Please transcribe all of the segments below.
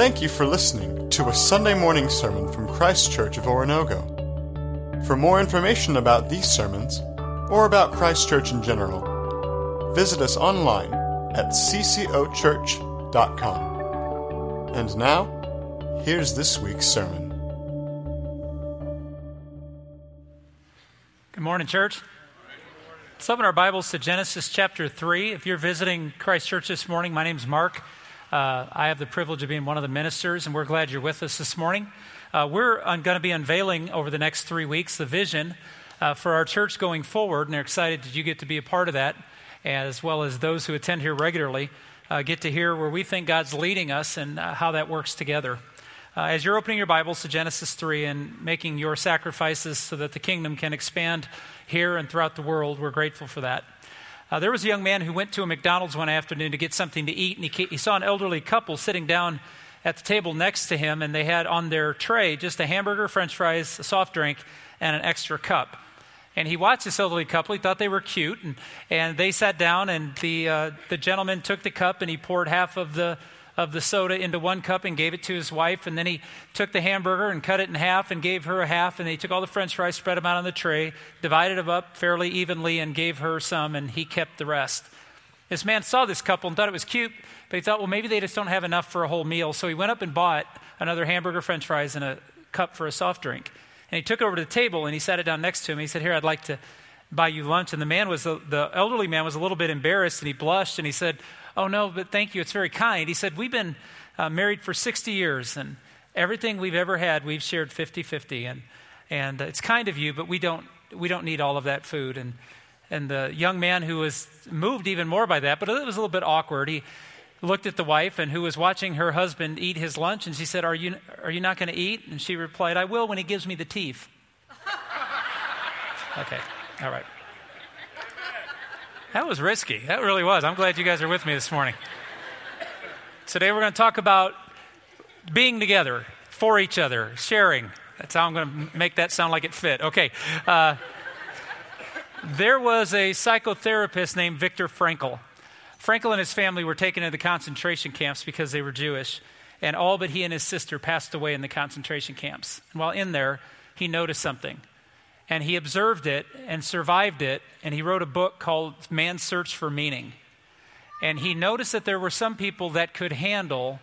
Thank you for listening to a Sunday morning sermon from Christ Church of Oronogo. For more information about these sermons, or about Christ Church in general, visit us online at ccochurch.com. And now, here's this week's sermon. Good morning, church. Let's open our Bibles to Genesis chapter 3. If you're visiting Christ Church this morning, my name's Mark. Uh, I have the privilege of being one of the ministers, and we're glad you're with us this morning. Uh, we're going to be unveiling over the next three weeks the vision uh, for our church going forward, and are excited that you get to be a part of that, as well as those who attend here regularly uh, get to hear where we think God's leading us and uh, how that works together. Uh, as you're opening your Bibles to Genesis 3 and making your sacrifices so that the kingdom can expand here and throughout the world, we're grateful for that. Uh, there was a young man who went to a McDonald's one afternoon to get something to eat, and he, he saw an elderly couple sitting down at the table next to him, and they had on their tray just a hamburger, french fries, a soft drink, and an extra cup. And he watched this elderly couple. He thought they were cute, and, and they sat down, and the, uh, the gentleman took the cup and he poured half of the of the soda into one cup and gave it to his wife. And then he took the hamburger and cut it in half and gave her a half. And he took all the french fries, spread them out on the tray, divided them up fairly evenly, and gave her some, and he kept the rest. This man saw this couple and thought it was cute, but he thought, well, maybe they just don't have enough for a whole meal. So he went up and bought another hamburger, french fries, and a cup for a soft drink. And he took it over to the table and he sat it down next to him. He said, Here, I'd like to buy you lunch. And the man was, the elderly man was a little bit embarrassed and he blushed and he said, Oh, no, but thank you. It's very kind. He said, We've been uh, married for 60 years, and everything we've ever had, we've shared 50 50. And, and it's kind of you, but we don't, we don't need all of that food. And, and the young man who was moved even more by that, but it was a little bit awkward, he looked at the wife and who was watching her husband eat his lunch, and she said, Are you, are you not going to eat? And she replied, I will when he gives me the teeth. okay, all right. That was risky. That really was. I'm glad you guys are with me this morning. Today we're going to talk about being together for each other, sharing. That's how I'm going to make that sound like it fit. Okay. Uh, there was a psychotherapist named Viktor Frankl. Frankl and his family were taken into the concentration camps because they were Jewish, and all but he and his sister passed away in the concentration camps. And while in there, he noticed something and he observed it and survived it, and he wrote a book called Man's Search for Meaning. And he noticed that there were some people that could handle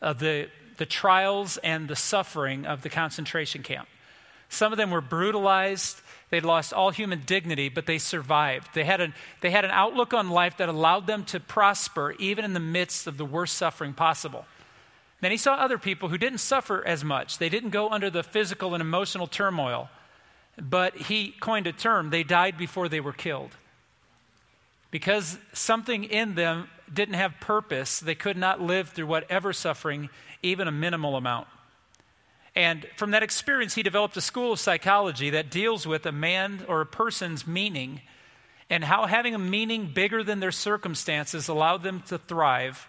uh, the, the trials and the suffering of the concentration camp. Some of them were brutalized. They'd lost all human dignity, but they survived. They had, a, they had an outlook on life that allowed them to prosper even in the midst of the worst suffering possible. Then he saw other people who didn't suffer as much. They didn't go under the physical and emotional turmoil but he coined a term they died before they were killed. Because something in them didn't have purpose, they could not live through whatever suffering, even a minimal amount. And from that experience, he developed a school of psychology that deals with a man or a person's meaning and how having a meaning bigger than their circumstances allowed them to thrive,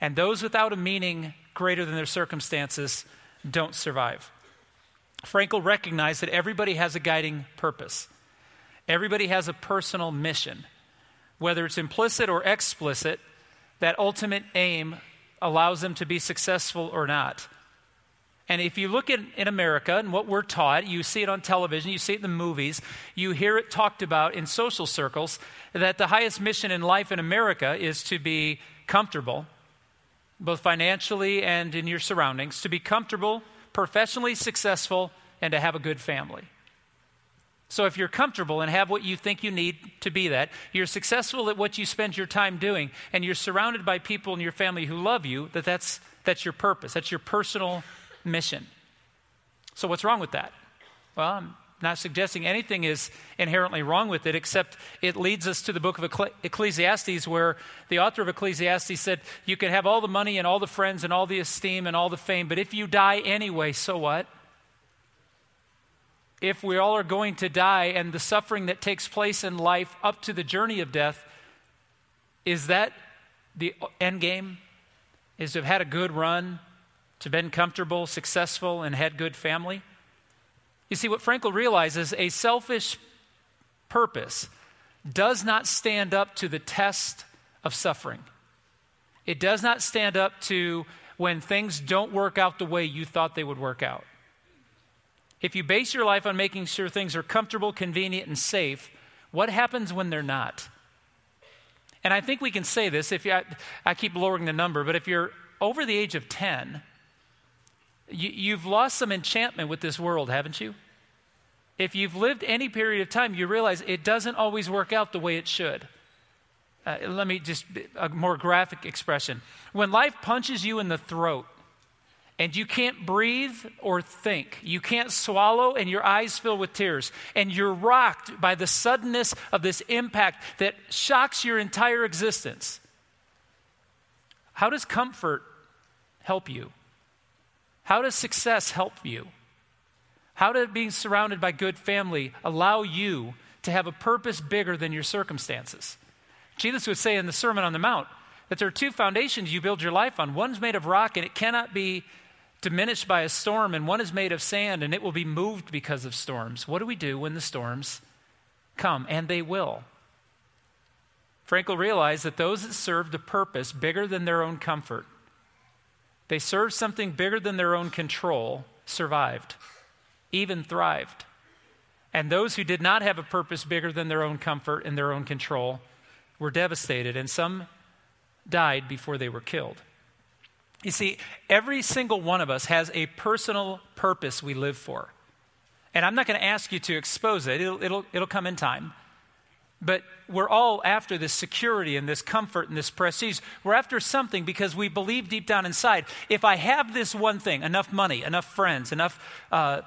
and those without a meaning greater than their circumstances don't survive. Frankl recognized that everybody has a guiding purpose. Everybody has a personal mission. Whether it's implicit or explicit, that ultimate aim allows them to be successful or not. And if you look at in America and what we're taught, you see it on television, you see it in the movies, you hear it talked about in social circles, that the highest mission in life in America is to be comfortable, both financially and in your surroundings, to be comfortable professionally successful, and to have a good family. So, if you're comfortable and have what you think you need to be that, you're successful at what you spend your time doing, and you're surrounded by people in your family who love you, that that's, that's your purpose. That's your personal mission. So, what's wrong with that? Well, I'm not suggesting anything is inherently wrong with it, except it leads us to the book of Ecclesiastes, where the author of Ecclesiastes said, You can have all the money and all the friends and all the esteem and all the fame, but if you die anyway, so what? If we all are going to die and the suffering that takes place in life up to the journey of death, is that the end game? Is to have had a good run, to have been comfortable, successful, and had good family? You see, what Frankl realizes a selfish purpose does not stand up to the test of suffering. It does not stand up to when things don't work out the way you thought they would work out. If you base your life on making sure things are comfortable, convenient, and safe, what happens when they're not? And I think we can say this if you, I, I keep lowering the number, but if you're over the age of 10, you, you've lost some enchantment with this world, haven't you? If you've lived any period of time, you realize it doesn't always work out the way it should. Uh, let me just, a more graphic expression. When life punches you in the throat, and you can't breathe or think. You can't swallow, and your eyes fill with tears. And you're rocked by the suddenness of this impact that shocks your entire existence. How does comfort help you? How does success help you? How does being surrounded by good family allow you to have a purpose bigger than your circumstances? Jesus would say in the Sermon on the Mount that there are two foundations you build your life on. One's made of rock and it cannot be diminished by a storm, and one is made of sand and it will be moved because of storms. What do we do when the storms come? And they will. Frankl realized that those that served a purpose bigger than their own comfort, they served something bigger than their own control, survived, even thrived. And those who did not have a purpose bigger than their own comfort and their own control were devastated, and some died before they were killed. You see, every single one of us has a personal purpose we live for. And I'm not going to ask you to expose it, it'll, it'll, it'll come in time. But we're all after this security and this comfort and this prestige. We're after something because we believe deep down inside if I have this one thing, enough money, enough friends, enough, uh,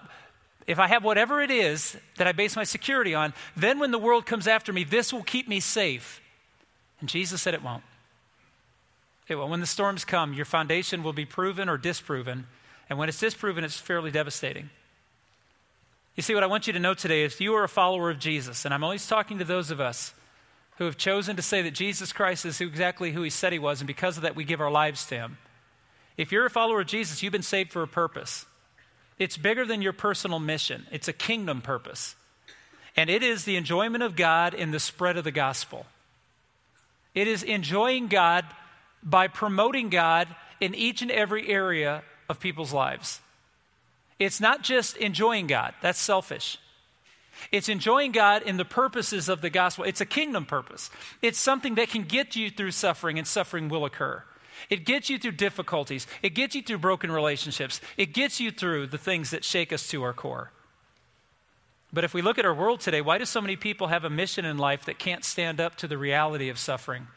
if I have whatever it is that I base my security on, then when the world comes after me, this will keep me safe. And Jesus said it won't. It will. When the storms come, your foundation will be proven or disproven. And when it's disproven, it's fairly devastating. You see, what I want you to know today is you are a follower of Jesus. And I'm always talking to those of us who have chosen to say that Jesus Christ is exactly who he said he was. And because of that, we give our lives to him. If you're a follower of Jesus, you've been saved for a purpose. It's bigger than your personal mission, it's a kingdom purpose. And it is the enjoyment of God in the spread of the gospel. It is enjoying God by promoting God in each and every area of people's lives. It's not just enjoying God, that's selfish. It's enjoying God in the purposes of the gospel. It's a kingdom purpose. It's something that can get you through suffering, and suffering will occur. It gets you through difficulties. It gets you through broken relationships. It gets you through the things that shake us to our core. But if we look at our world today, why do so many people have a mission in life that can't stand up to the reality of suffering?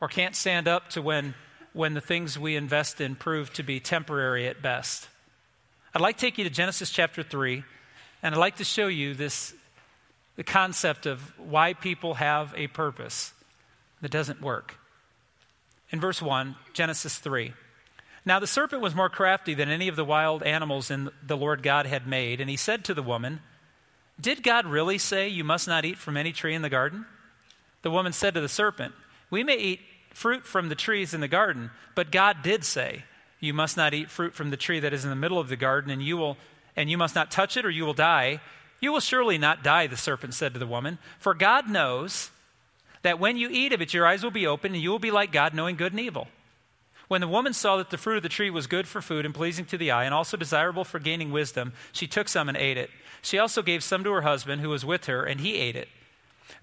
or can't stand up to when, when the things we invest in prove to be temporary at best. I'd like to take you to Genesis chapter 3, and I'd like to show you this the concept of why people have a purpose that doesn't work. In verse 1, Genesis 3. Now the serpent was more crafty than any of the wild animals in the Lord God had made, and he said to the woman, Did God really say you must not eat from any tree in the garden? The woman said to the serpent, We may eat fruit from the trees in the garden, but God did say, You must not eat fruit from the tree that is in the middle of the garden, and you will and you must not touch it or you will die. You will surely not die, the serpent said to the woman, for God knows that when you eat of it, your eyes will be open, and you will be like God, knowing good and evil. When the woman saw that the fruit of the tree was good for food and pleasing to the eye, and also desirable for gaining wisdom, she took some and ate it. She also gave some to her husband, who was with her, and he ate it.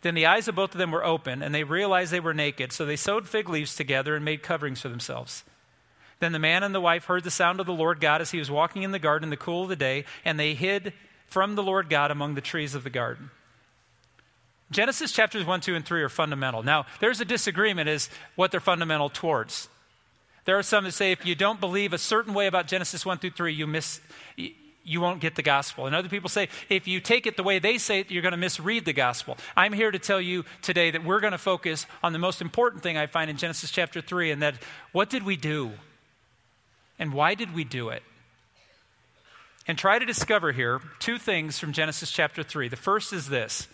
Then the eyes of both of them were open, and they realized they were naked. So they sewed fig leaves together and made coverings for themselves. Then the man and the wife heard the sound of the Lord God as he was walking in the garden in the cool of the day, and they hid from the Lord God among the trees of the garden. Genesis chapters 1, 2, and 3 are fundamental. Now, there's a disagreement as what they're fundamental towards. There are some that say if you don't believe a certain way about Genesis 1 through 3, you miss, you won't get the gospel. And other people say, if you take it the way they say it, you're going to misread the gospel. I'm here to tell you today that we're going to focus on the most important thing I find in Genesis chapter 3, and that what did we do? And why did we do it? And try to discover here two things from Genesis chapter 3. The first is this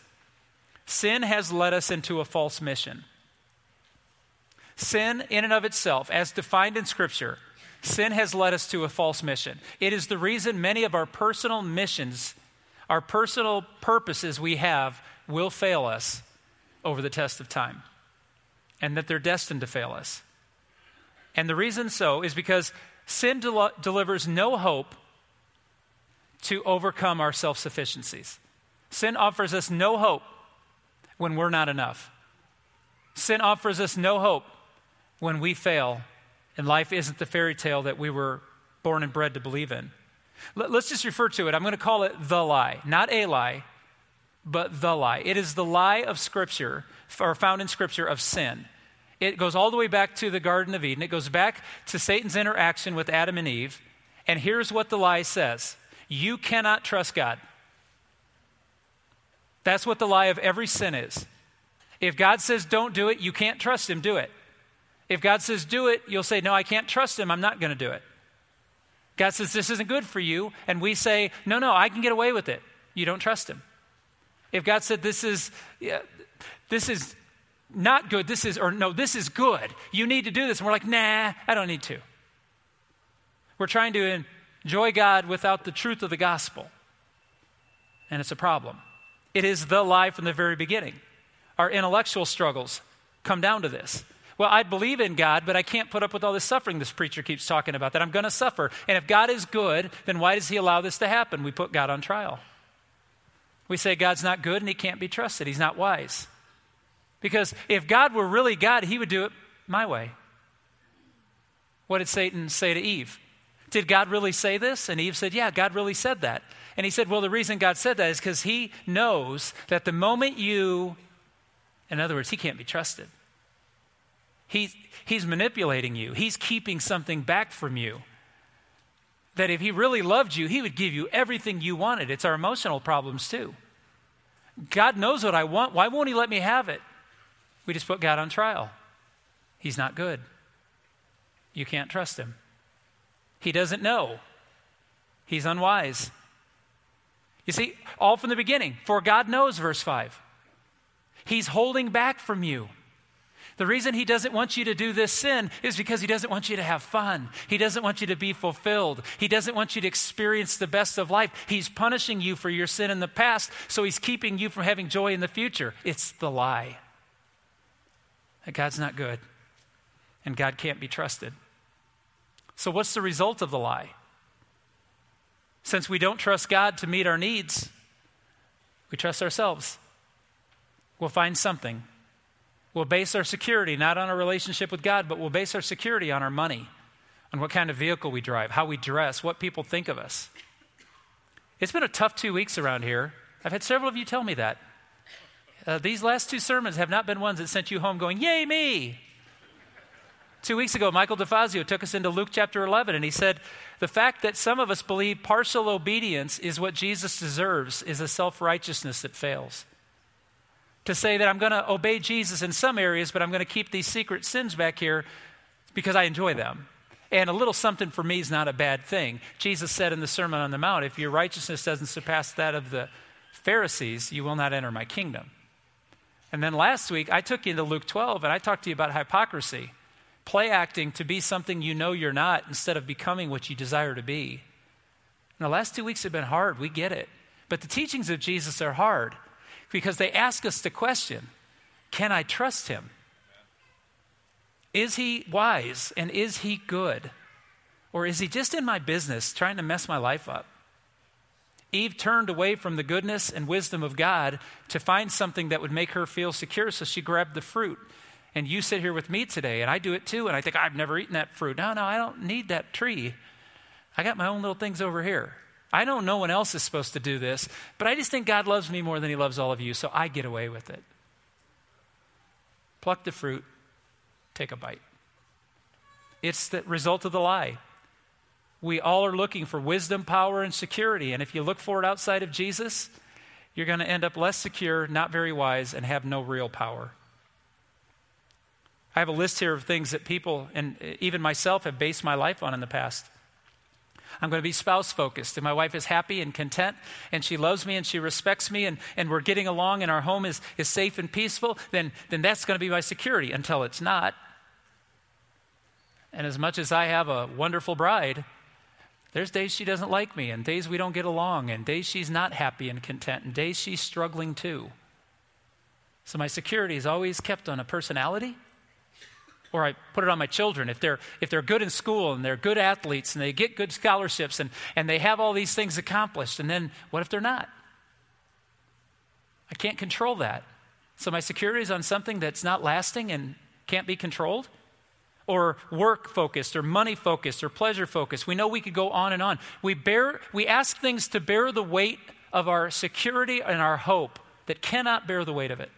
sin has led us into a false mission. Sin, in and of itself, as defined in Scripture, Sin has led us to a false mission. It is the reason many of our personal missions, our personal purposes we have, will fail us over the test of time, and that they're destined to fail us. And the reason so is because sin del- delivers no hope to overcome our self sufficiencies. Sin offers us no hope when we're not enough. Sin offers us no hope when we fail and life isn't the fairy tale that we were born and bred to believe in. Let's just refer to it. I'm going to call it the lie, not a lie, but the lie. It is the lie of Scripture, or found in Scripture, of sin. It goes all the way back to the Garden of Eden. It goes back to Satan's interaction with Adam and Eve. And here's what the lie says You cannot trust God. That's what the lie of every sin is. If God says don't do it, you can't trust Him, do it. If God says do it, you'll say, No, I can't trust Him, I'm not going to do it. God says this isn't good for you, and we say, No, no, I can get away with it. You don't trust Him. If God said this is, yeah, this is not good, this is, or no, this is good, you need to do this, and we're like, Nah, I don't need to. We're trying to enjoy God without the truth of the gospel, and it's a problem. It is the lie from the very beginning. Our intellectual struggles come down to this. Well, I believe in God, but I can't put up with all this suffering this preacher keeps talking about, that I'm going to suffer. And if God is good, then why does he allow this to happen? We put God on trial. We say God's not good and he can't be trusted. He's not wise. Because if God were really God, he would do it my way. What did Satan say to Eve? Did God really say this? And Eve said, Yeah, God really said that. And he said, Well, the reason God said that is because he knows that the moment you in other words, he can't be trusted. He's, he's manipulating you, he's keeping something back from you. That if he really loved you, he would give you everything you wanted. It's our emotional problems too. God knows what I want. Why won't he let me have it? We just put God on trial. He's not good. You can't trust him. He doesn't know. He's unwise. You see, all from the beginning. For God knows, verse 5. He's holding back from you. The reason he doesn't want you to do this sin is because he doesn't want you to have fun. He doesn't want you to be fulfilled. He doesn't want you to experience the best of life. He's punishing you for your sin in the past, so he's keeping you from having joy in the future. It's the lie that God's not good and God can't be trusted. So, what's the result of the lie? Since we don't trust God to meet our needs, we trust ourselves. We'll find something. We'll base our security not on our relationship with God, but we'll base our security on our money, on what kind of vehicle we drive, how we dress, what people think of us. It's been a tough two weeks around here. I've had several of you tell me that. Uh, these last two sermons have not been ones that sent you home going, Yay, me! Two weeks ago, Michael DeFazio took us into Luke chapter 11, and he said, The fact that some of us believe partial obedience is what Jesus deserves is a self righteousness that fails to say that I'm going to obey Jesus in some areas, but I'm going to keep these secret sins back here because I enjoy them. And a little something for me is not a bad thing. Jesus said in the Sermon on the Mount, if your righteousness doesn't surpass that of the Pharisees, you will not enter my kingdom. And then last week, I took you into Luke 12 and I talked to you about hypocrisy, play acting to be something you know you're not instead of becoming what you desire to be. And the last two weeks have been hard, we get it. But the teachings of Jesus are hard because they ask us the question can I trust him? Is he wise and is he good? Or is he just in my business trying to mess my life up? Eve turned away from the goodness and wisdom of God to find something that would make her feel secure, so she grabbed the fruit. And you sit here with me today, and I do it too, and I think, I've never eaten that fruit. No, no, I don't need that tree. I got my own little things over here. I know no one else is supposed to do this, but I just think God loves me more than He loves all of you, so I get away with it. Pluck the fruit, take a bite. It's the result of the lie. We all are looking for wisdom, power, and security, and if you look for it outside of Jesus, you're going to end up less secure, not very wise, and have no real power. I have a list here of things that people, and even myself, have based my life on in the past. I'm going to be spouse focused. And my wife is happy and content, and she loves me and she respects me, and, and we're getting along, and our home is, is safe and peaceful, then, then that's going to be my security until it's not. And as much as I have a wonderful bride, there's days she doesn't like me, and days we don't get along, and days she's not happy and content, and days she's struggling too. So my security is always kept on a personality Or I put it on my children. If they're, if they're good in school and they're good athletes and they get good scholarships and, and they have all these things accomplished, and then what if they're not? I can't control that. So my security is on something that's not lasting and can't be controlled? Or work focused, or money focused, or pleasure focused. We know we could go on and on. We, bear, we ask things to bear the weight of our security and our hope that cannot bear the weight of it.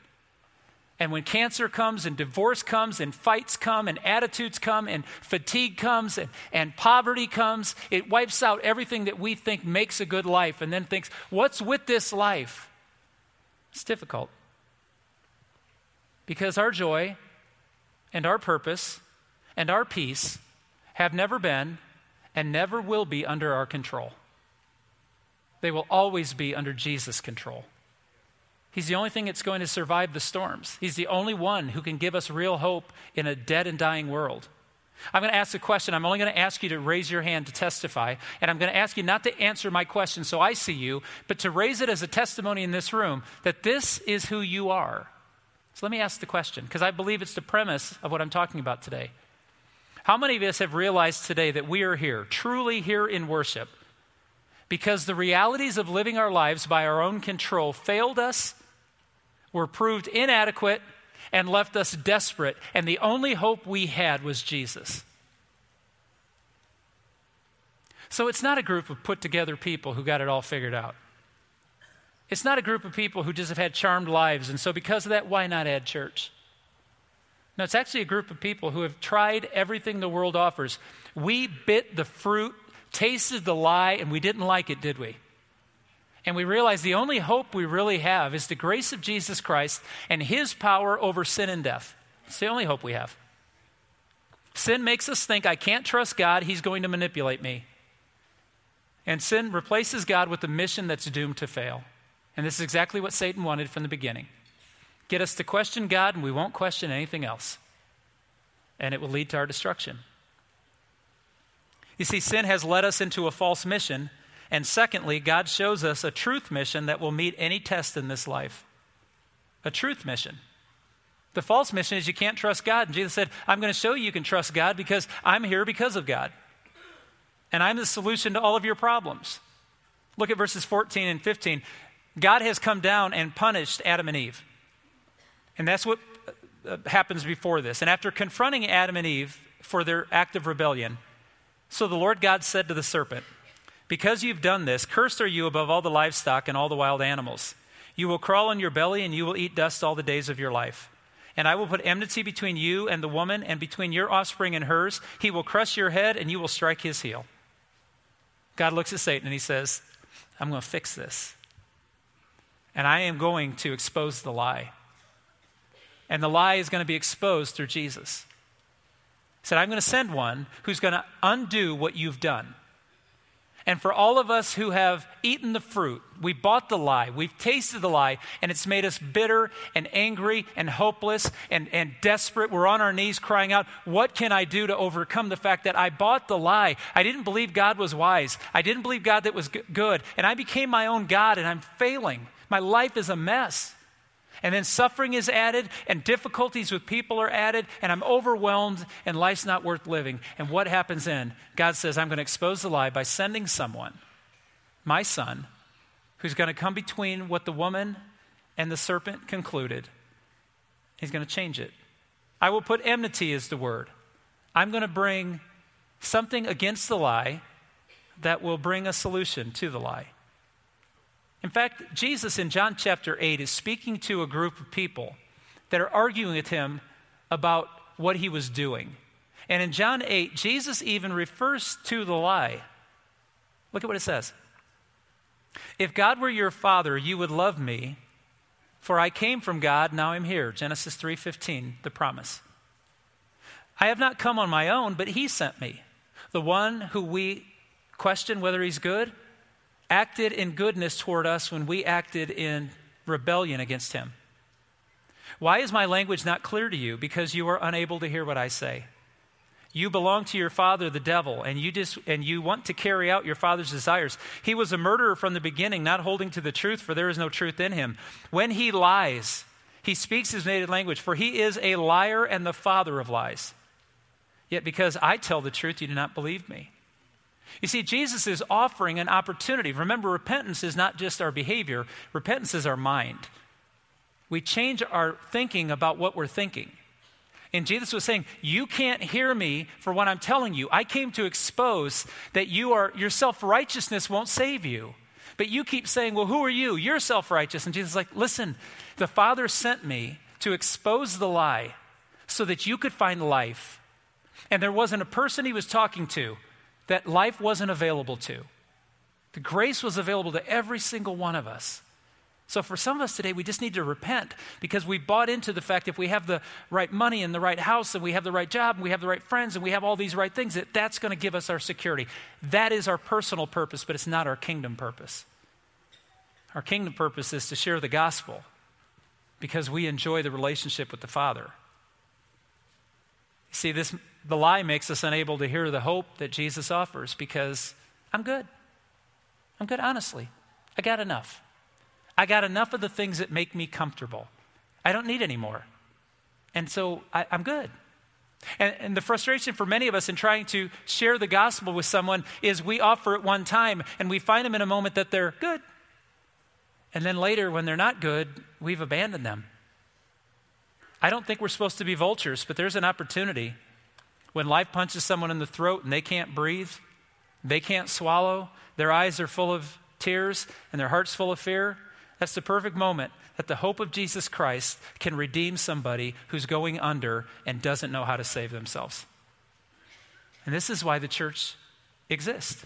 And when cancer comes, and divorce comes, and fights come, and attitudes come, and fatigue comes, and, and poverty comes, it wipes out everything that we think makes a good life and then thinks, what's with this life? It's difficult. Because our joy and our purpose and our peace have never been and never will be under our control. They will always be under Jesus' control. He's the only thing that's going to survive the storms. He's the only one who can give us real hope in a dead and dying world. I'm going to ask a question. I'm only going to ask you to raise your hand to testify. And I'm going to ask you not to answer my question so I see you, but to raise it as a testimony in this room that this is who you are. So let me ask the question, because I believe it's the premise of what I'm talking about today. How many of us have realized today that we are here, truly here in worship, because the realities of living our lives by our own control failed us, were proved inadequate, and left us desperate, and the only hope we had was Jesus? So it's not a group of put together people who got it all figured out. It's not a group of people who just have had charmed lives, and so because of that, why not add church? No, it's actually a group of people who have tried everything the world offers. We bit the fruit, tasted the lie, and we didn't like it, did we? And we realize the only hope we really have is the grace of Jesus Christ and his power over sin and death. It's the only hope we have. Sin makes us think, I can't trust God, he's going to manipulate me. And sin replaces God with a mission that's doomed to fail. And this is exactly what Satan wanted from the beginning get us to question God, and we won't question anything else. And it will lead to our destruction. You see, sin has led us into a false mission. And secondly, God shows us a truth mission that will meet any test in this life. A truth mission. The false mission is you can't trust God. And Jesus said, I'm going to show you you can trust God because I'm here because of God. And I'm the solution to all of your problems. Look at verses 14 and 15. God has come down and punished Adam and Eve. And that's what uh, happens before this. And after confronting Adam and Eve for their act of rebellion, so the Lord God said to the serpent, Because you've done this, cursed are you above all the livestock and all the wild animals. You will crawl on your belly and you will eat dust all the days of your life. And I will put enmity between you and the woman, and between your offspring and hers. He will crush your head, and you will strike his heel. God looks at Satan and he says, I'm going to fix this and I am going to expose the lie. And the lie is going to be exposed through Jesus. He said, I'm going to send one who's going to undo what you've done. And for all of us who have eaten the fruit, we bought the lie, we've tasted the lie, and it's made us bitter and angry and hopeless and, and desperate. We're on our knees crying out, What can I do to overcome the fact that I bought the lie? I didn't believe God was wise. I didn't believe God that was good. And I became my own God, and I'm failing. My life is a mess. And then suffering is added, and difficulties with people are added, and I'm overwhelmed, and life's not worth living. And what happens then? God says, I'm going to expose the lie by sending someone, my son, who's going to come between what the woman and the serpent concluded. He's going to change it. I will put enmity as the word. I'm going to bring something against the lie that will bring a solution to the lie. In fact, Jesus in John chapter 8 is speaking to a group of people that are arguing with him about what he was doing. And in John 8, Jesus even refers to the lie. Look at what it says. If God were your father, you would love me, for I came from God, now I'm here. Genesis 3:15, the promise. I have not come on my own, but he sent me. The one who we question whether he's good, acted in goodness toward us when we acted in rebellion against him. Why is my language not clear to you? Because you are unable to hear what I say. You belong to your father, the devil, and you, dis- and you want to carry out your father's desires. He was a murderer from the beginning, not holding to the truth, for there is no truth in him. When he lies, he speaks his native language, for he is a liar and the father of lies. Yet because I tell the truth, you do not believe me. You see, Jesus is offering an opportunity. Remember, repentance is not just our behavior, repentance is our mind. We change our thinking about what we're thinking. And Jesus was saying, You can't hear me for what I'm telling you. I came to expose that you are, your self righteousness won't save you. But you keep saying, Well, who are you? You're self righteous. And Jesus is like, Listen, the Father sent me to expose the lie so that you could find life. And there wasn't a person he was talking to that life wasn't available to. The grace was available to every single one of us. So, for some of us today, we just need to repent because we bought into the fact if we have the right money and the right house and we have the right job and we have the right friends and we have all these right things, that that's going to give us our security. That is our personal purpose, but it's not our kingdom purpose. Our kingdom purpose is to share the gospel because we enjoy the relationship with the Father. See, this, the lie makes us unable to hear the hope that Jesus offers because I'm good. I'm good, honestly. I got enough. I got enough of the things that make me comfortable. I don't need any more. And so I, am good. And, and, the frustration for many of us in trying to share the gospel with someone is we offer it one time and we find them in a moment that they're good. And then later, when they're not good, we've abandoned them. I don't think we're supposed to be vultures, but there's an opportunity when life punches someone in the throat and they can't breathe, they can't swallow, their eyes are full of tears, and their heart's full of fear. That's the perfect moment that the hope of Jesus Christ can redeem somebody who's going under and doesn't know how to save themselves. And this is why the church exists.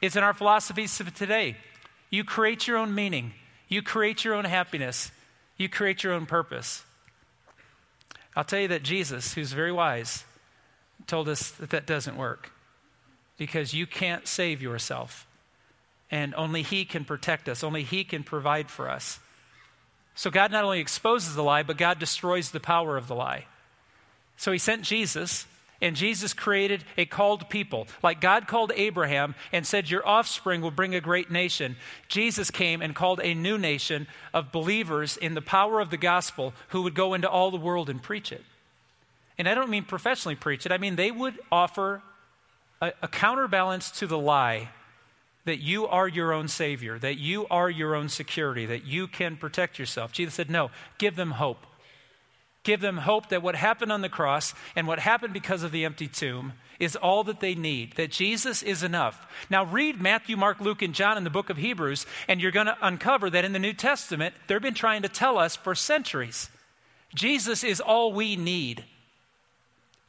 It's in our philosophies of today. You create your own meaning, you create your own happiness, you create your own purpose. I'll tell you that Jesus, who's very wise, told us that that doesn't work because you can't save yourself and only He can protect us, only He can provide for us. So God not only exposes the lie, but God destroys the power of the lie. So He sent Jesus, and Jesus created a called people. Like God called Abraham and said, Your offspring will bring a great nation. Jesus came and called a new nation of believers in the power of the gospel who would go into all the world and preach it. And I don't mean professionally preach it, I mean they would offer a, a counterbalance to the lie that you are your own Savior, that you are your own security, that you can protect yourself. Jesus said, No, give them hope. Give them hope that what happened on the cross and what happened because of the empty tomb is all that they need, that Jesus is enough. Now, read Matthew, Mark, Luke, and John in the book of Hebrews, and you're going to uncover that in the New Testament, they've been trying to tell us for centuries Jesus is all we need.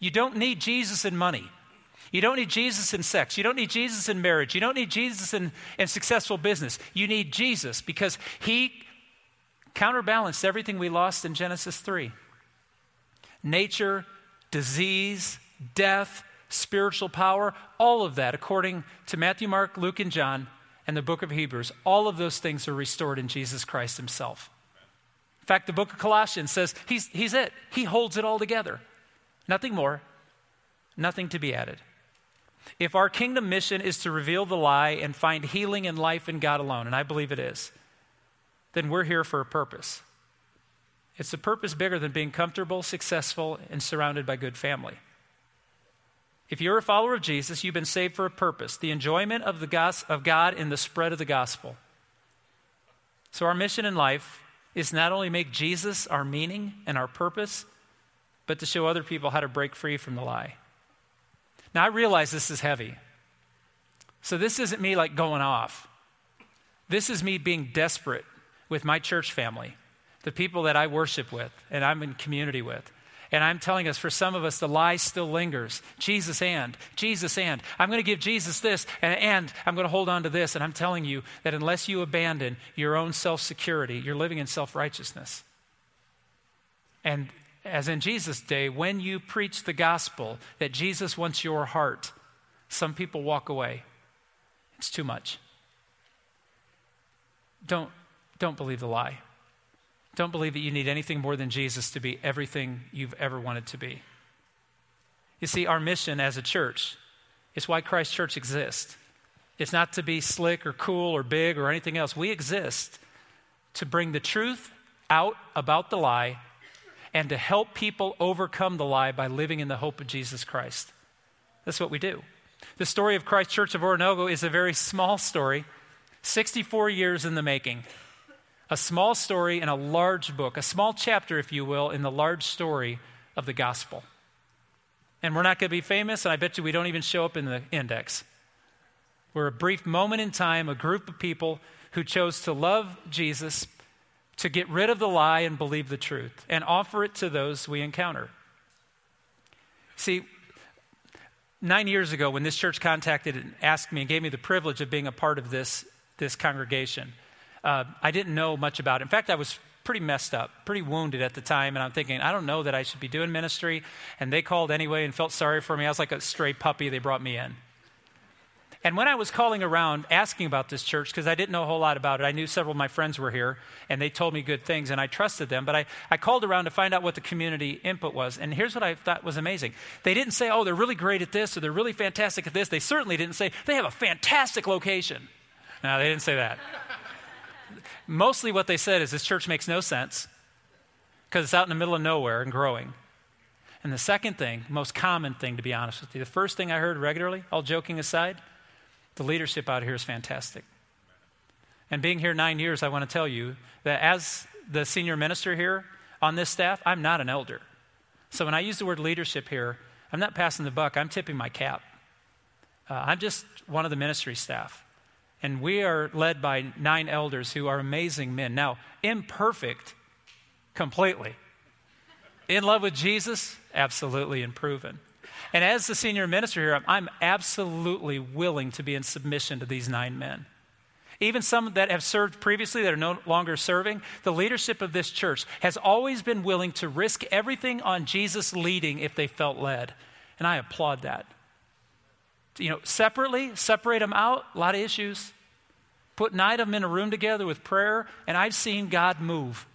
You don't need Jesus in money. You don't need Jesus in sex. You don't need Jesus in marriage. You don't need Jesus in, in successful business. You need Jesus because he counterbalanced everything we lost in Genesis 3 nature, disease, death, spiritual power, all of that, according to Matthew, Mark, Luke, and John, and the book of Hebrews, all of those things are restored in Jesus Christ himself. In fact, the book of Colossians says he's, he's it. He holds it all together. Nothing more, nothing to be added. If our kingdom mission is to reveal the lie and find healing and life in God alone, and I believe it is, then we're here for a purpose. It's a purpose bigger than being comfortable, successful, and surrounded by good family. If you're a follower of Jesus, you've been saved for a purpose the enjoyment of, the gos- of God in the spread of the gospel. So, our mission in life is not only make Jesus our meaning and our purpose, but to show other people how to break free from the lie. Now, I realize this is heavy. So, this isn't me like going off. This is me being desperate with my church family, the people that I worship with and I'm in community with. And I'm telling us, for some of us, the lie still lingers. Jesus and, Jesus and. I'm going to give Jesus this, and, and I'm going to hold on to this. And I'm telling you that unless you abandon your own self security, you're living in self righteousness. And as in Jesus' day, when you preach the gospel that Jesus wants your heart, some people walk away. It's too much. Don't, don't believe the lie. Don't believe that you need anything more than Jesus to be everything you've ever wanted to be. You see, our mission as a church is why Christ Church exists. It's not to be slick or cool or big or anything else. We exist to bring the truth out about the lie and to help people overcome the lie by living in the hope of Jesus Christ. That's what we do. The story of Christ Church of Oronogo is a very small story, 64 years in the making. A small story in a large book, a small chapter, if you will, in the large story of the gospel. And we're not going to be famous, and I bet you we don't even show up in the index. We're a brief moment in time, a group of people who chose to love Jesus, to get rid of the lie and believe the truth, and offer it to those we encounter. See, nine years ago, when this church contacted and asked me and gave me the privilege of being a part of this, this congregation, uh, I didn't know much about it. In fact, I was pretty messed up, pretty wounded at the time, and I'm thinking, I don't know that I should be doing ministry. And they called anyway and felt sorry for me. I was like a stray puppy. They brought me in. And when I was calling around asking about this church, because I didn't know a whole lot about it, I knew several of my friends were here and they told me good things and I trusted them. But I, I called around to find out what the community input was. And here's what I thought was amazing they didn't say, oh, they're really great at this or they're really fantastic at this. They certainly didn't say, they have a fantastic location. No, they didn't say that. Mostly what they said is this church makes no sense because it's out in the middle of nowhere and growing. And the second thing, most common thing, to be honest with you, the first thing I heard regularly, all joking aside, the leadership out here is fantastic. And being here nine years, I want to tell you that as the senior minister here on this staff, I'm not an elder. So when I use the word leadership here, I'm not passing the buck, I'm tipping my cap. Uh, I'm just one of the ministry staff. And we are led by nine elders who are amazing men. Now, imperfect completely. In love with Jesus? Absolutely, and proven. And as the senior minister here, I'm absolutely willing to be in submission to these nine men. Even some that have served previously that are no longer serving, the leadership of this church has always been willing to risk everything on Jesus leading if they felt led. And I applaud that. You know, separately, separate them out, a lot of issues. Put nine of them in a room together with prayer, and I've seen God move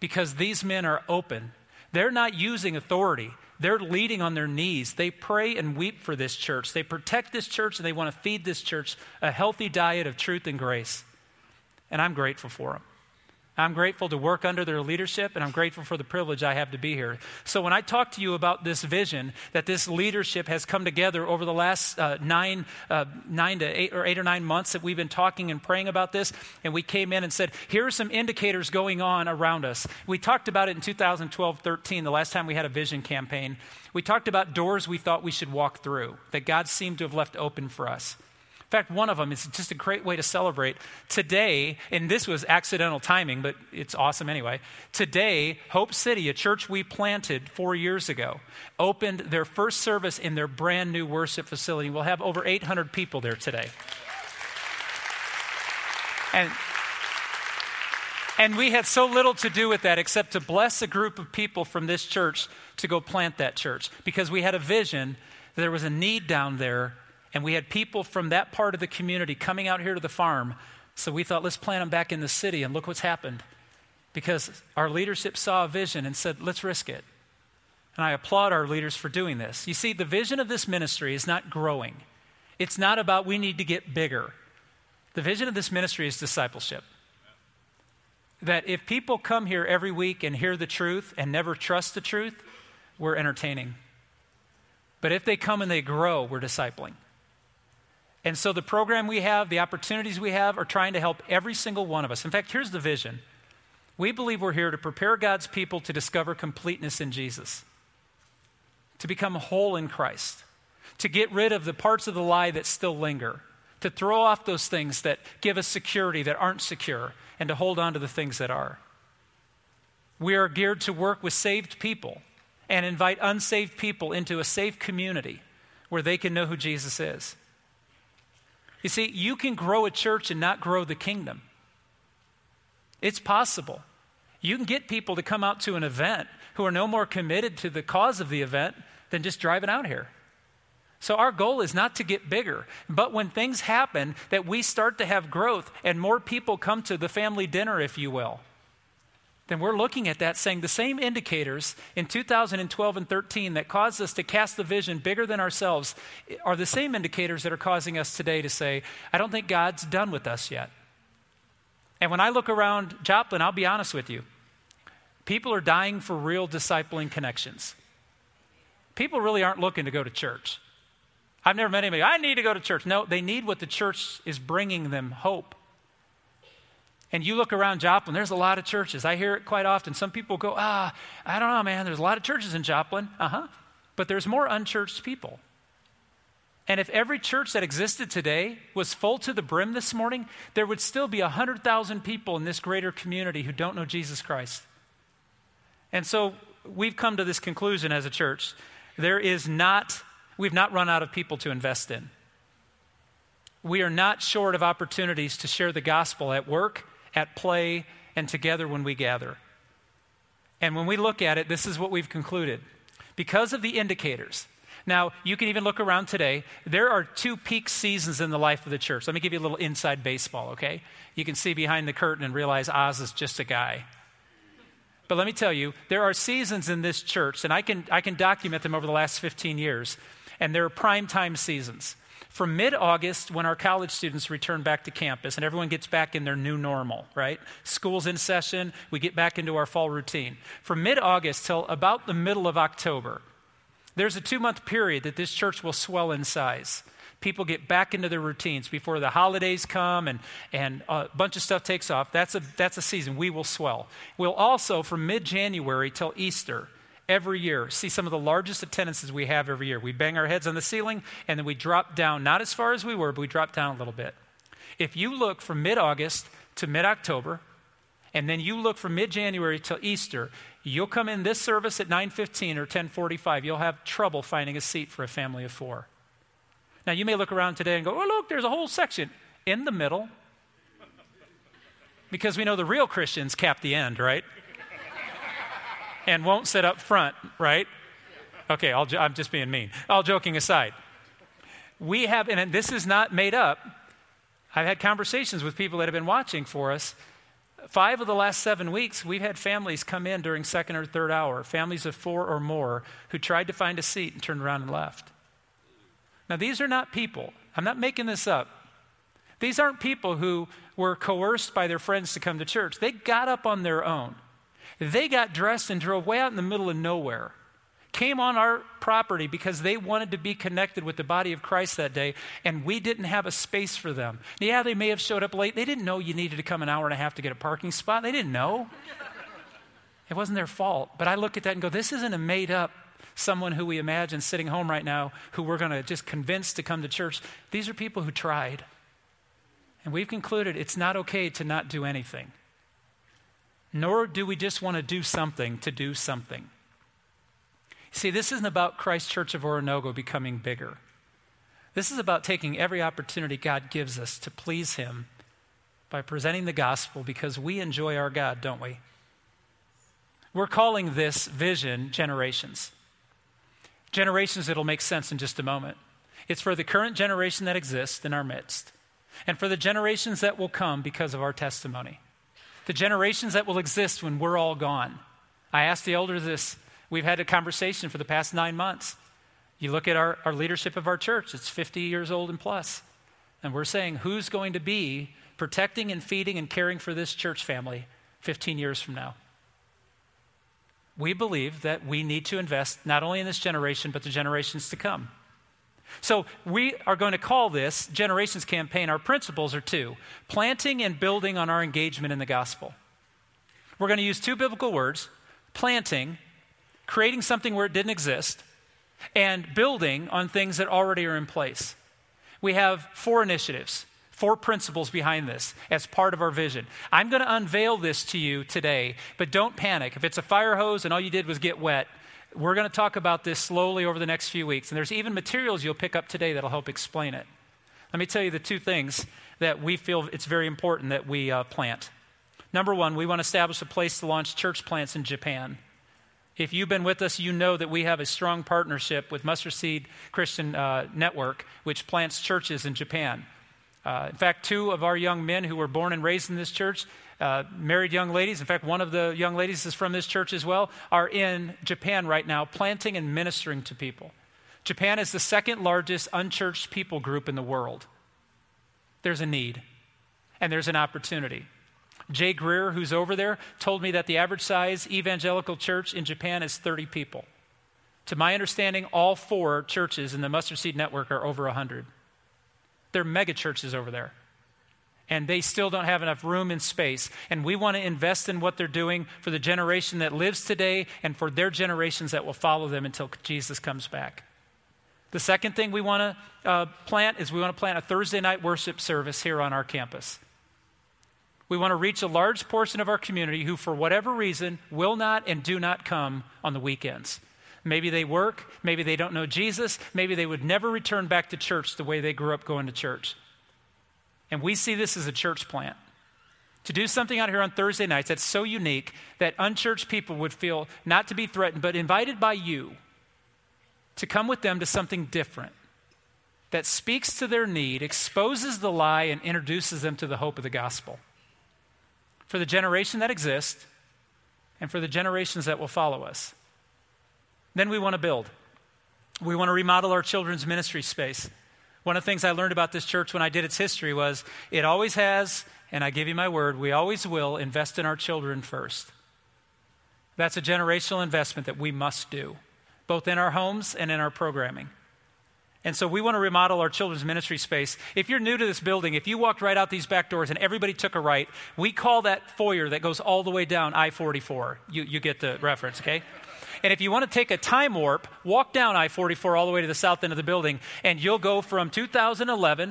because these men are open. They're not using authority, they're leading on their knees. They pray and weep for this church. They protect this church and they want to feed this church a healthy diet of truth and grace. And I'm grateful for them. I'm grateful to work under their leadership, and I'm grateful for the privilege I have to be here. So, when I talk to you about this vision that this leadership has come together over the last uh, nine, uh, nine to eight or eight or nine months that we've been talking and praying about this, and we came in and said, here are some indicators going on around us. We talked about it in 2012 13, the last time we had a vision campaign. We talked about doors we thought we should walk through, that God seemed to have left open for us. In fact, one of them is just a great way to celebrate. Today, and this was accidental timing, but it's awesome anyway. Today, Hope City, a church we planted four years ago, opened their first service in their brand new worship facility. We'll have over 800 people there today. And and we had so little to do with that except to bless a group of people from this church to go plant that church because we had a vision that there was a need down there and we had people from that part of the community coming out here to the farm. So we thought, let's plant them back in the city. And look what's happened. Because our leadership saw a vision and said, let's risk it. And I applaud our leaders for doing this. You see, the vision of this ministry is not growing, it's not about we need to get bigger. The vision of this ministry is discipleship. That if people come here every week and hear the truth and never trust the truth, we're entertaining. But if they come and they grow, we're discipling. And so the program we have, the opportunities we have, are trying to help every single one of us. In fact, here's the vision we believe we're here to prepare God's people to discover completeness in Jesus, to become whole in Christ, to get rid of the parts of the lie that still linger, to throw off those things that give us security that aren't secure, and to hold on to the things that are. We are geared to work with saved people and invite unsaved people into a safe community where they can know who Jesus is. You see, you can grow a church and not grow the kingdom. It's possible. You can get people to come out to an event who are no more committed to the cause of the event than just driving out here. So, our goal is not to get bigger, but when things happen, that we start to have growth and more people come to the family dinner, if you will then we're looking at that saying the same indicators in 2012 and 13 that caused us to cast the vision bigger than ourselves are the same indicators that are causing us today to say, I don't think God's done with us yet. And when I look around Joplin, I'll be honest with you. People are dying for real discipling connections. People really aren't looking to go to church. I've never met anybody, I need to go to church. No, they need what the church is bringing them hope. And you look around Joplin, there's a lot of churches. I hear it quite often. Some people go, ah, I don't know, man, there's a lot of churches in Joplin. Uh huh. But there's more unchurched people. And if every church that existed today was full to the brim this morning, there would still be 100,000 people in this greater community who don't know Jesus Christ. And so we've come to this conclusion as a church. There is not, we've not run out of people to invest in. We are not short of opportunities to share the gospel at work, at play, and together when we gather. And when we look at it, this is what we've concluded. Because of the indicators, now, you can even look around today. There are two peak seasons in the life of the church. Let me give you a little inside baseball, okay? You can see behind the curtain and realize Oz is just a guy. But let me tell you, there are seasons in this church, and I can, I can document them over the last 15 years, and there are prime time seasons. From mid August, when our college students return back to campus and everyone gets back in their new normal, right? School's in session, we get back into our fall routine. From mid August till about the middle of October, there's a two month period that this church will swell in size. People get back into their routines before the holidays come and, and a bunch of stuff takes off. That's a, that's a season. We will swell. We'll also, from mid January till Easter, every year see some of the largest attendances we have every year. We bang our heads on the ceiling and then we drop down, not as far as we were, but we drop down a little bit. If you look from mid August to mid October, and then you look from mid January till Easter, you'll come in this service at 9:15 or 10:45, you'll have trouble finding a seat for a family of 4. Now you may look around today and go, "Oh, look, there's a whole section in the middle." Because we know the real Christians cap the end, right? And won't sit up front, right? Okay, i am just being mean. All joking aside, we have, and this is not made up. I've had conversations with people that have been watching for us. Five of the last seven weeks, we've had families come in during second or third hour, families of four or more, who tried to find a seat and turned around and left. Now, these are not people, I'm not making this up. These aren't people who were coerced by their friends to come to church. They got up on their own. They got dressed and drove way out in the middle of nowhere, came on our property because they wanted to be connected with the body of Christ that day, and we didn't have a space for them. Yeah, they may have showed up late. They didn't know you needed to come an hour and a half to get a parking spot. They didn't know. It wasn't their fault. But I look at that and go, this isn't a made up someone who we imagine sitting home right now who we're going to just convince to come to church. These are people who tried. And we've concluded it's not okay to not do anything nor do we just want to do something to do something. See, this isn't about Christ Church of Oronogo becoming bigger. This is about taking every opportunity God gives us to please Him by presenting the gospel because we enjoy our God, don't we? We're calling this vision generations. Generations that'll make sense in just a moment. It's for the current generation that exists in our midst and for the generations that will come because of our testimony the generations that will exist when we're all gone. I asked the elders this. We've had a conversation for the past nine months. You look at our, our leadership of our church, it's 50 years old and plus. And we're saying, who's going to be protecting and feeding and caring for this church family 15 years from now? We believe that we need to invest not only in this generation, but the generations to come. So we are going to call this Generations Campaign. Our principles are two planting and building on our engagement in the gospel. We're going to use two biblical words planting, creating something where it didn't exist, and building on things that already are in place. We have four initiatives, four principles behind this as part of our vision. I'm going to unveil this to you today, but don't panic. If it's a fire hose and all you did was get wet, we're going to talk about this slowly over the next few weeks, and there's even materials you'll pick up today that'll help explain it. Let me tell you the two things that we feel it's very important that we uh, plant. Number one, we want to establish a place to launch church plants in Japan. If you've been with us, you know that we have a strong partnership with Mustard Seed Christian uh, Network, which plants churches in Japan. Uh, in fact, two of our young men who were born and raised in this church uh, married young ladies, in fact, one of the young ladies is from this church as well, are in Japan right now planting and ministering to people. Japan is the second largest unchurched people group in the world. There's a need and there's an opportunity. Jay Greer, who's over there, told me that the average size evangelical church in Japan is 30 people. To my understanding, all four churches in the Mustard Seed Network are over 100. They're mega churches over there. And they still don't have enough room and space. And we want to invest in what they're doing for the generation that lives today and for their generations that will follow them until Jesus comes back. The second thing we want to uh, plant is we want to plant a Thursday night worship service here on our campus. We want to reach a large portion of our community who, for whatever reason, will not and do not come on the weekends. Maybe they work, maybe they don't know Jesus, maybe they would never return back to church the way they grew up going to church. And we see this as a church plant. To do something out here on Thursday nights that's so unique that unchurched people would feel not to be threatened, but invited by you to come with them to something different that speaks to their need, exposes the lie, and introduces them to the hope of the gospel. For the generation that exists and for the generations that will follow us. Then we want to build. We want to remodel our children's ministry space. One of the things I learned about this church when I did its history was it always has, and I give you my word, we always will invest in our children first. That's a generational investment that we must do, both in our homes and in our programming. And so we want to remodel our children's ministry space. If you're new to this building, if you walked right out these back doors and everybody took a right, we call that foyer that goes all the way down I 44. You, you get the reference, okay? And if you want to take a time warp, walk down I 44 all the way to the south end of the building, and you'll go from 2011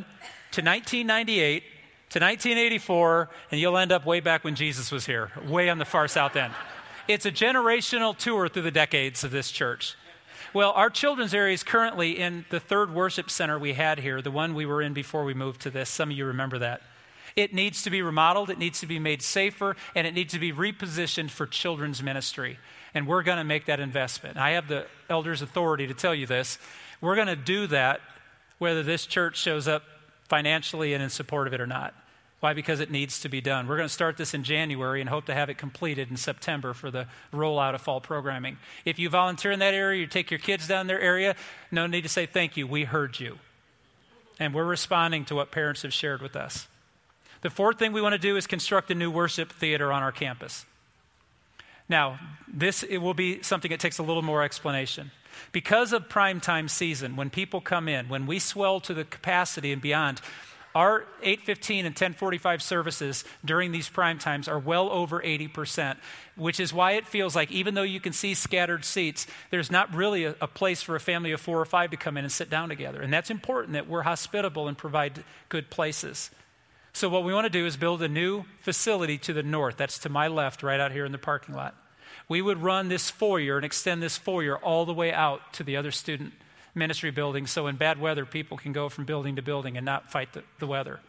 to 1998 to 1984, and you'll end up way back when Jesus was here, way on the far south end. It's a generational tour through the decades of this church. Well, our children's area is currently in the third worship center we had here, the one we were in before we moved to this. Some of you remember that. It needs to be remodeled, it needs to be made safer, and it needs to be repositioned for children's ministry and we're going to make that investment. I have the elders' authority to tell you this. We're going to do that whether this church shows up financially and in support of it or not. Why? Because it needs to be done. We're going to start this in January and hope to have it completed in September for the rollout of fall programming. If you volunteer in that area, you take your kids down their area, no need to say thank you. We heard you. And we're responding to what parents have shared with us. The fourth thing we want to do is construct a new worship theater on our campus. Now, this it will be something that takes a little more explanation. Because of prime time season, when people come in, when we swell to the capacity and beyond, our 815 and 1045 services during these prime times are well over 80%, which is why it feels like even though you can see scattered seats, there's not really a, a, place for a family of four or five to come in and sit down together. And that's important that we're hospitable and provide good places. So, what we want to do is build a new facility to the north. That's to my left, right out here in the parking lot. We would run this foyer and extend this foyer all the way out to the other student ministry buildings so in bad weather, people can go from building to building and not fight the, the weather.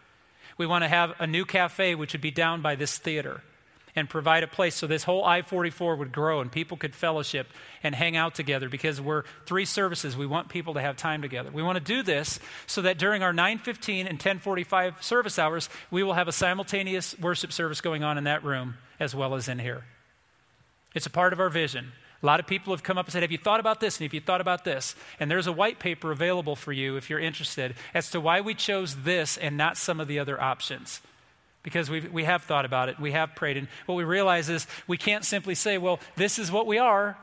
We want to have a new cafe, which would be down by this theater and provide a place so this whole I 44 would grow and people could fellowship and hang out together because we're three services. We want people to have time together. We want to do this so that during our 9:15 and 10:45 service hours, we will have a simultaneous worship service going on in that room as well as in here. It's a part of our vision. A lot of people have come up and said, Have you thought about this? And have you thought about this? And there's a white paper available for you if you're interested as to why we chose this and not some of the other options because we we have thought about it, we have prayed, and what we realize is we can't simply say, well, this is what we are,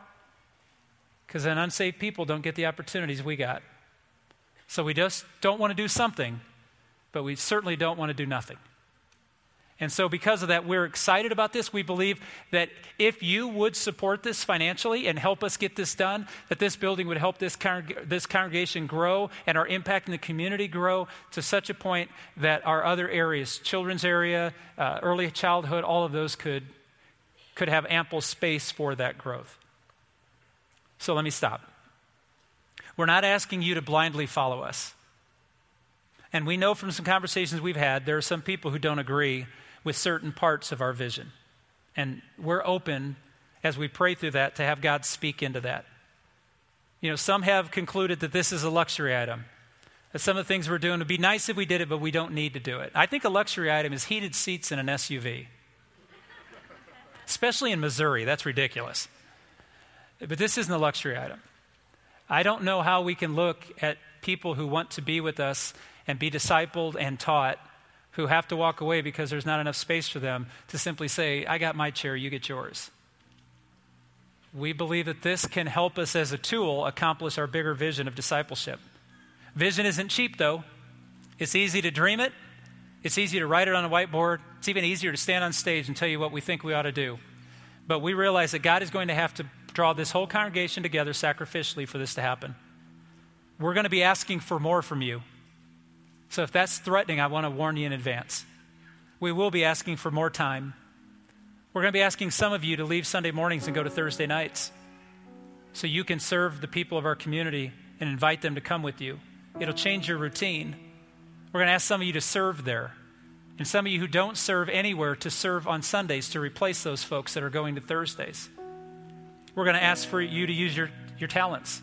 because then unsaved people don't get the opportunities we got. So we just don't want to do something, but we certainly don't want to do nothing. And so, because of that, we're excited about this. We believe that if you would support this financially and help us get this done, that this building would help this, this congregation grow and our impact in the community grow to such a point that our other areas, children's area, uh, early childhood, all of those could, could have ample space for that growth. So, let me stop. We're not asking you to blindly follow us. And we know from some conversations we've had, there are some people who don't agree with certain parts of our vision. And we're open as we pray through that to have God speak into that. You know, some have concluded that this is a luxury item. That some of the things we're doing would be nice if we did it, but we don't need to do it. I think a luxury item is heated seats in an SUV, especially in Missouri. That's ridiculous. But this isn't a luxury item. I don't know how we can look at people who want to be with us and be discipled and taught who have to walk away because there's not enough space for them to simply say, I got my chair, you get yours. We believe that this can help us as a tool accomplish our bigger vision of discipleship. Vision isn't cheap, though. It's easy to dream it, it's easy to write it on a whiteboard, it's even easier to stand on stage and tell you what we think we ought to do. But we realize that God is going to have to draw this whole congregation together sacrificially for this to happen. We're going to be asking for more from you. So if that's threatening, I want to warn you in advance. We will be asking for more time. We're going to be asking some of you to leave Sunday mornings and go to Thursday nights so you can serve the people of our community and invite them to come with you. It'll change your routine. We're going to ask some of you to serve there. And some of you who don't serve anywhere to serve on Sundays to replace those folks that are going to Thursdays. We're going to ask for you to use your, your talents.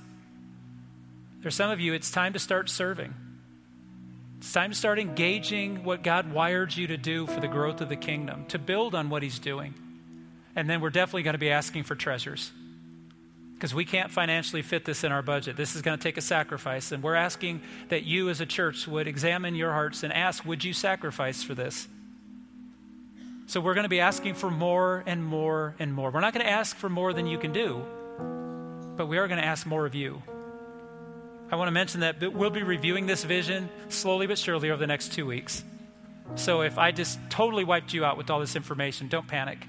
There's some of you, it's time to start serving. It's time to start engaging what God wired you to do for the growth of the kingdom, to build on what He's doing. And then we're definitely going to be asking for treasures because we can't financially fit this in our budget. This is going to take a sacrifice. And we're asking that you as a church would examine your hearts and ask, would you sacrifice for this? So we're going to be asking for more and more and more. We're not going to ask for more than you can do, but we are going to ask more of you. I want to mention that we'll be reviewing this vision slowly but surely over the next two weeks. So if I just totally wiped you out with all this information, don't panic.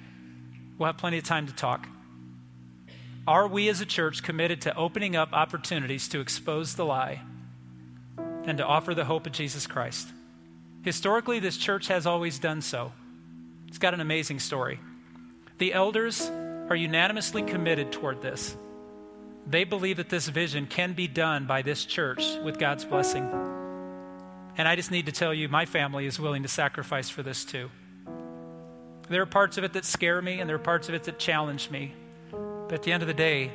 We'll have plenty of time to talk. Are we as a church committed to opening up opportunities to expose the lie and to offer the hope of Jesus Christ? Historically, this church has always done so. It's got an amazing story. The elders are unanimously committed toward this. They believe that this vision can be done by this church with God's blessing. And I just need to tell you, my family is willing to sacrifice for this too. There are parts of it that scare me, and there are parts of it that challenge me. But at the end of the day,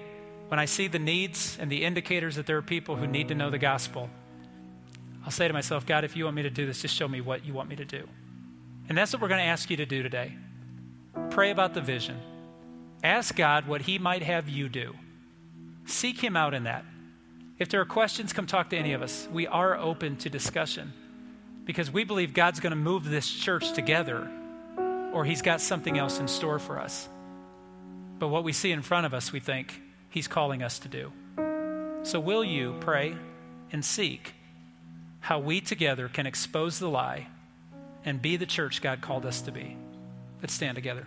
when I see the needs and the indicators that there are people who need to know the gospel, I'll say to myself, God, if you want me to do this, just show me what you want me to do. And that's what we're going to ask you to do today. Pray about the vision. Ask God what He might have you do. Seek Him out in that. If there are questions, come talk to any of us. We are open to discussion because we believe God's going to move this church together or He's got something else in store for us. But what we see in front of us, we think He's calling us to do. So, will you pray and seek how we together can expose the lie and be the church God called us to be? Let's stand together.